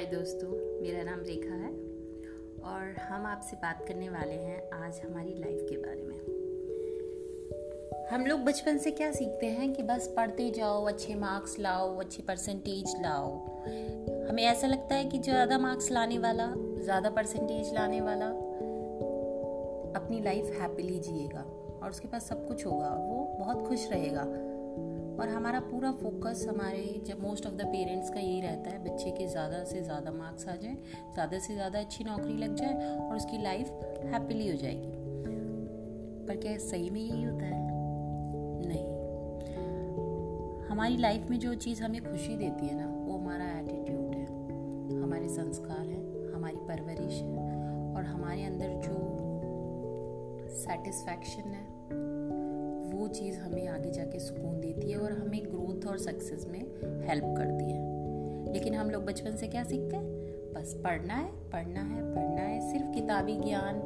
हाय दोस्तों, मेरा नाम रेखा है और हम आपसे बात करने वाले हैं आज हमारी लाइफ के बारे में। हम लोग बचपन से क्या सीखते हैं कि बस पढ़ते जाओ, अच्छे मार्क्स लाओ, अच्छी परसेंटेज लाओ। हमें ऐसा लगता है कि ज़्यादा मार्क्स लाने वाला, ज़्यादा परसेंटेज लाने वाला अपनी लाइफ हैप्पीली जिएगा और उसके पास सब कुछ होगा, वो बहुत खुश रहेगा। और हमारा पूरा फोकस हमारे जब मोस्ट ऑफ़ द पेरेंट्स का यही रहता है, बच्चे के ज़्यादा से ज़्यादा मार्क्स आ जाए, ज़्यादा से ज़्यादा अच्छी नौकरी लग जाए और उसकी लाइफ हैप्पीली हो जाएगी। पर क्या सही में यही होता है? नहीं। हमारी लाइफ में जो चीज़ हमें खुशी देती है ना, वो हमारा एटीट्यूड है, हमारे संस्कार हैं, हमारी परवरिश है और हमारे अंदर जो सेटिस्फैक्शन है वो चीज़ हमें आगे जाके सुकून देती है और हमें ग्रोथ और सक्सेस में हेल्प करती है। लेकिन हम लोग बचपन से क्या सीखते हैं? बस पढ़ना है पढ़ना है पढ़ना है। सिर्फ़ किताबी ज्ञान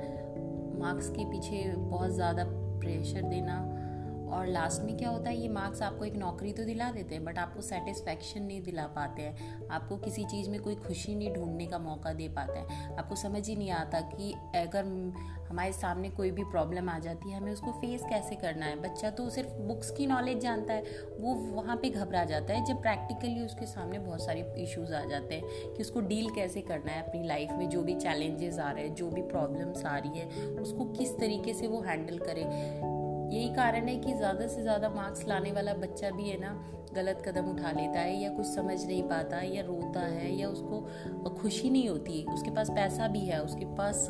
मार्क्स के पीछे बहुत ज़्यादा प्रेशर देना और लास्ट में क्या होता है, ये मार्क्स आपको एक नौकरी तो दिला देते हैं बट आपको सेटिस्फैक्शन नहीं दिला पाते हैं। आपको किसी चीज़ में कोई खुशी नहीं ढूँढने का मौका दे पाते हैं। आपको समझ ही नहीं आता कि अगर हमारे सामने कोई भी प्रॉब्लम आ जाती है, हमें उसको फेस कैसे करना है? बच्चा तो सिर्फ़ बुक्स की नॉलेज जानता है, वो वहाँ पे घबरा जाता है, जब प्रैक्टिकली उसके सामने बहुत सारे इश्यूज़ आ जाते हैं कि उसको डील कैसे करना है अपनी लाइफ में, जो भी चैलेंजेस आ रहे हैं, जो भी प्रॉब्लम्स आ रही है, उसको किस तरीके से वो हैंडल करे। यही कारण है कि ज़्यादा से ज़्यादा मार्क्स लाने वाला बच्चा भी है ना, गलत कदम उठा लेता है या कुछ समझ नहीं पाता या रोता है या उसको खुशी नहीं होती। उसके पास पैसा भी है, उसके पास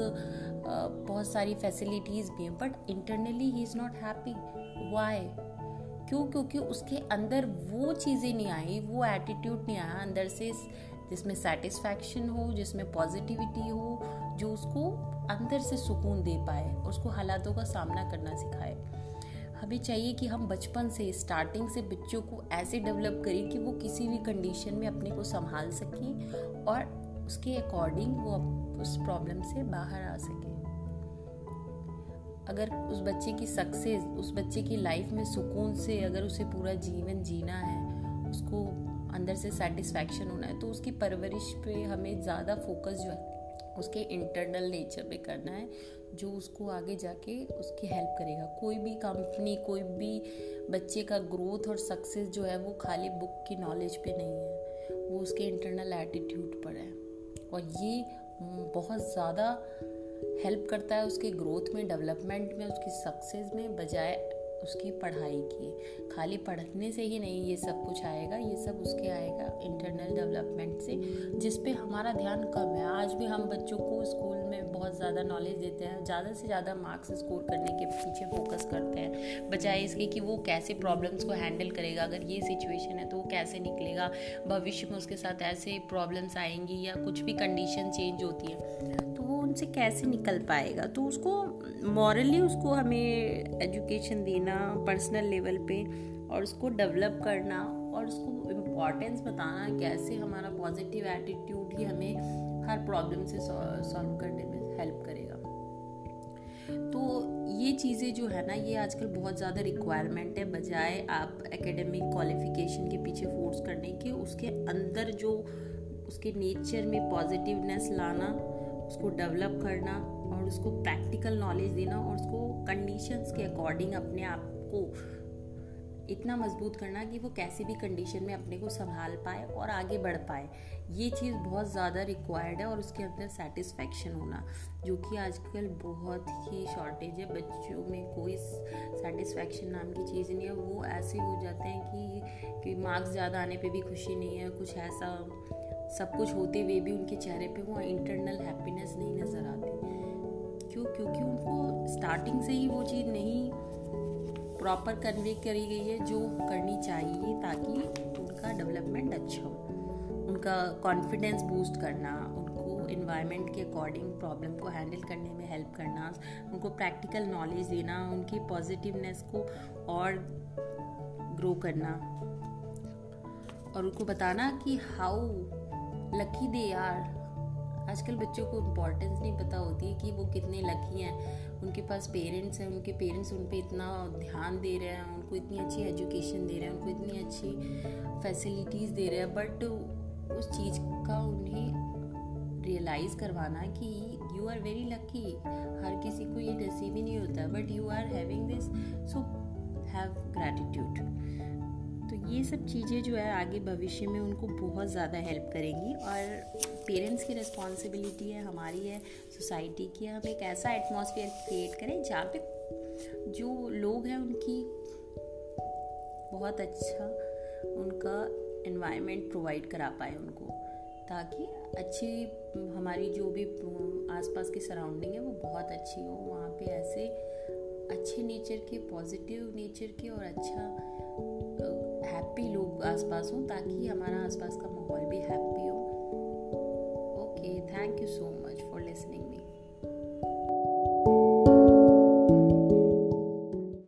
बहुत सारी फैसिलिटीज़ भी हैं but internally he is not happy why क्यों? क्योंकि उसके अंदर वो चीज़ें नहीं आई, वो एटीट्यूड नहीं आया अंदर से, जिसमें सेटिस्फैक्शन हो, जिसमें पॉजिटिविटी हो, जो उसको अंदर से सुकून दे पाए, उसको हालातों का सामना करना सिखाए। हमें चाहिए कि हम बचपन से स्टार्टिंग से बच्चों को ऐसे डेवलप करें कि वो किसी भी कंडीशन में अपने को संभाल सकें और उसके अकॉर्डिंग वो उस प्रॉब्लम से बाहर आ सके। अगर उस बच्चे की सक्सेस उस बच्चे की लाइफ में सुकून से अगर उसे पूरा जीवन जीना है, उसको अंदर से सेटिस्फैक्शन होना है तो उसकी परवरिश पे हमें ज़्यादा फोकस जो है उसके इंटरनल नेचर पे करना है, जो उसको आगे जाके उसकी हेल्प करेगा। कोई भी कंपनी कोई भी बच्चे का ग्रोथ और सक्सेस जो है, वो खाली बुक की नॉलेज पे नहीं है। वो उसके इंटरनल एटीट्यूड पर है। और ये बहुत ज़्यादा हेल्प करता है उसके ग्रोथ में डेवलपमेंट में, उसकी सक्सेस में, बजाय उसकी पढ़ाई की। खाली पढ़ने से ही नहीं ये सब कुछ आएगा, ये सब उसके आएगा इंटरनल डेवलपमेंट से, जिस पे हमारा ध्यान कम है। आज भी हम बच्चों को स्कूल में बहुत ज़्यादा नॉलेज देते हैं, ज़्यादा से ज़्यादा मार्क्स स्कोर करने के पीछे फोकस करते हैं, बजाय इसके कि वो कैसे प्रॉब्लम्स को हैंडल करेगा। अगर ये सिचुएशन है तो वो कैसे निकलेगा? भविष्य में उसके साथ ऐसे प्रॉब्लम्स आएँगी या कुछ भी कंडीशन चेंज होती है। तो उनसे कैसे निकल पाएगा? तो उसको मॉरली उसको हमें एजुकेशन देना पर्सनल लेवल पे और उसको डेवलप करना और उसको इम्पोर्टेंस बताना कैसे हमारा पॉजिटिव एटीट्यूड ही हमें हर प्रॉब्लम से सॉल्व करने में हेल्प करेगा। तो ये चीज़ें जो है ना, ये आजकल बहुत ज़्यादा रिक्वायरमेंट है, बजाय आप एकेडमिक क्वालिफिकेशन के पीछे फोर्स करने के, उसके अंदर जो, उसके नेचर में पॉजिटिवनेस लाना उसको डेवलप करना और उसको प्रैक्टिकल नॉलेज देना और उसको कंडीशंस के अकॉर्डिंग अपने आप को इतना मज़बूत करना कि वो कैसी भी कंडीशन में अपने को संभाल पाए और आगे बढ़ पाए। ये चीज़ बहुत ज़्यादा रिक्वायर्ड है और उसके अंदर सेटिस्फैक्शन होना, जो कि आजकल बहुत ही शॉर्टेज है। बच्चों में कोई सेटिस्फैक्शन नाम की चीज़ नहीं है। वो ऐसे हो जाते हैं कि कि मार्क्स ज़्यादा आने पे भी खुशी नहीं है, कुछ ऐसा सब कुछ होते हुए भी उनके चेहरे पे वो इंटरनल हैप्पीनेस नहीं नज़र आती। क्यों? क्योंकि उनको स्टार्टिंग से ही वो चीज़ नहीं प्रॉपर कन्वे करी गई है, जो करनी चाहिए ताकि उनका डेवलपमेंट अच्छा हो। उनका कॉन्फिडेंस बूस्ट करना, उनको इन्वायरमेंट के अकॉर्डिंग प्रॉब्लम को हैंडल करने में हेल्प करना, उनको प्रैक्टिकल नॉलेज देना, उनकी पॉजिटिवनेस को और ग्रो करना। और उनको बताना कि हाउ लकी दे आर आजकल बच्चों को इम्पोर्टेंस नहीं पता होती है कि वो कितने लकी हैं। उनके पास पेरेंट्स हैं, उनके पेरेंट्स उन पर इतना ध्यान दे रहे हैं, उनको इतनी अच्छी एजुकेशन दे रहे हैं, उनको इतनी अच्छी फैसिलिटीज़ दे रहे हैं। बट उस चीज़ का उन्हें रियलाइज़ करवाना कि यू आर वेरी लकी हर किसी को ये नसीब ही नहीं होता। But you are having this सब चीज़ें जो है आगे भविष्य में उनको बहुत ज़्यादा हेल्प करेंगी और पेरेंट्स की रिस्पॉन्सिबिलिटी है, हमारी है सोसाइटी की हम एक ऐसा एटमॉस्फेयर क्रिएट करें जहाँ पे जो लोग हैं उनकी बहुत अच्छा उनका इन्वायरमेंट प्रोवाइड करा पाए उनको, ताकि अच्छी हमारी जो भी आसपास की सराउंडिंग है वो बहुत अच्छी हो। वहाँ पे ऐसे अच्छे नेचर के पॉजिटिव नेचर के और अच्छा हैप्पी लोग आसपास हों ताकि हमारा आसपास का माहौल भी हैप्पी हो। Okay thank you so much for listening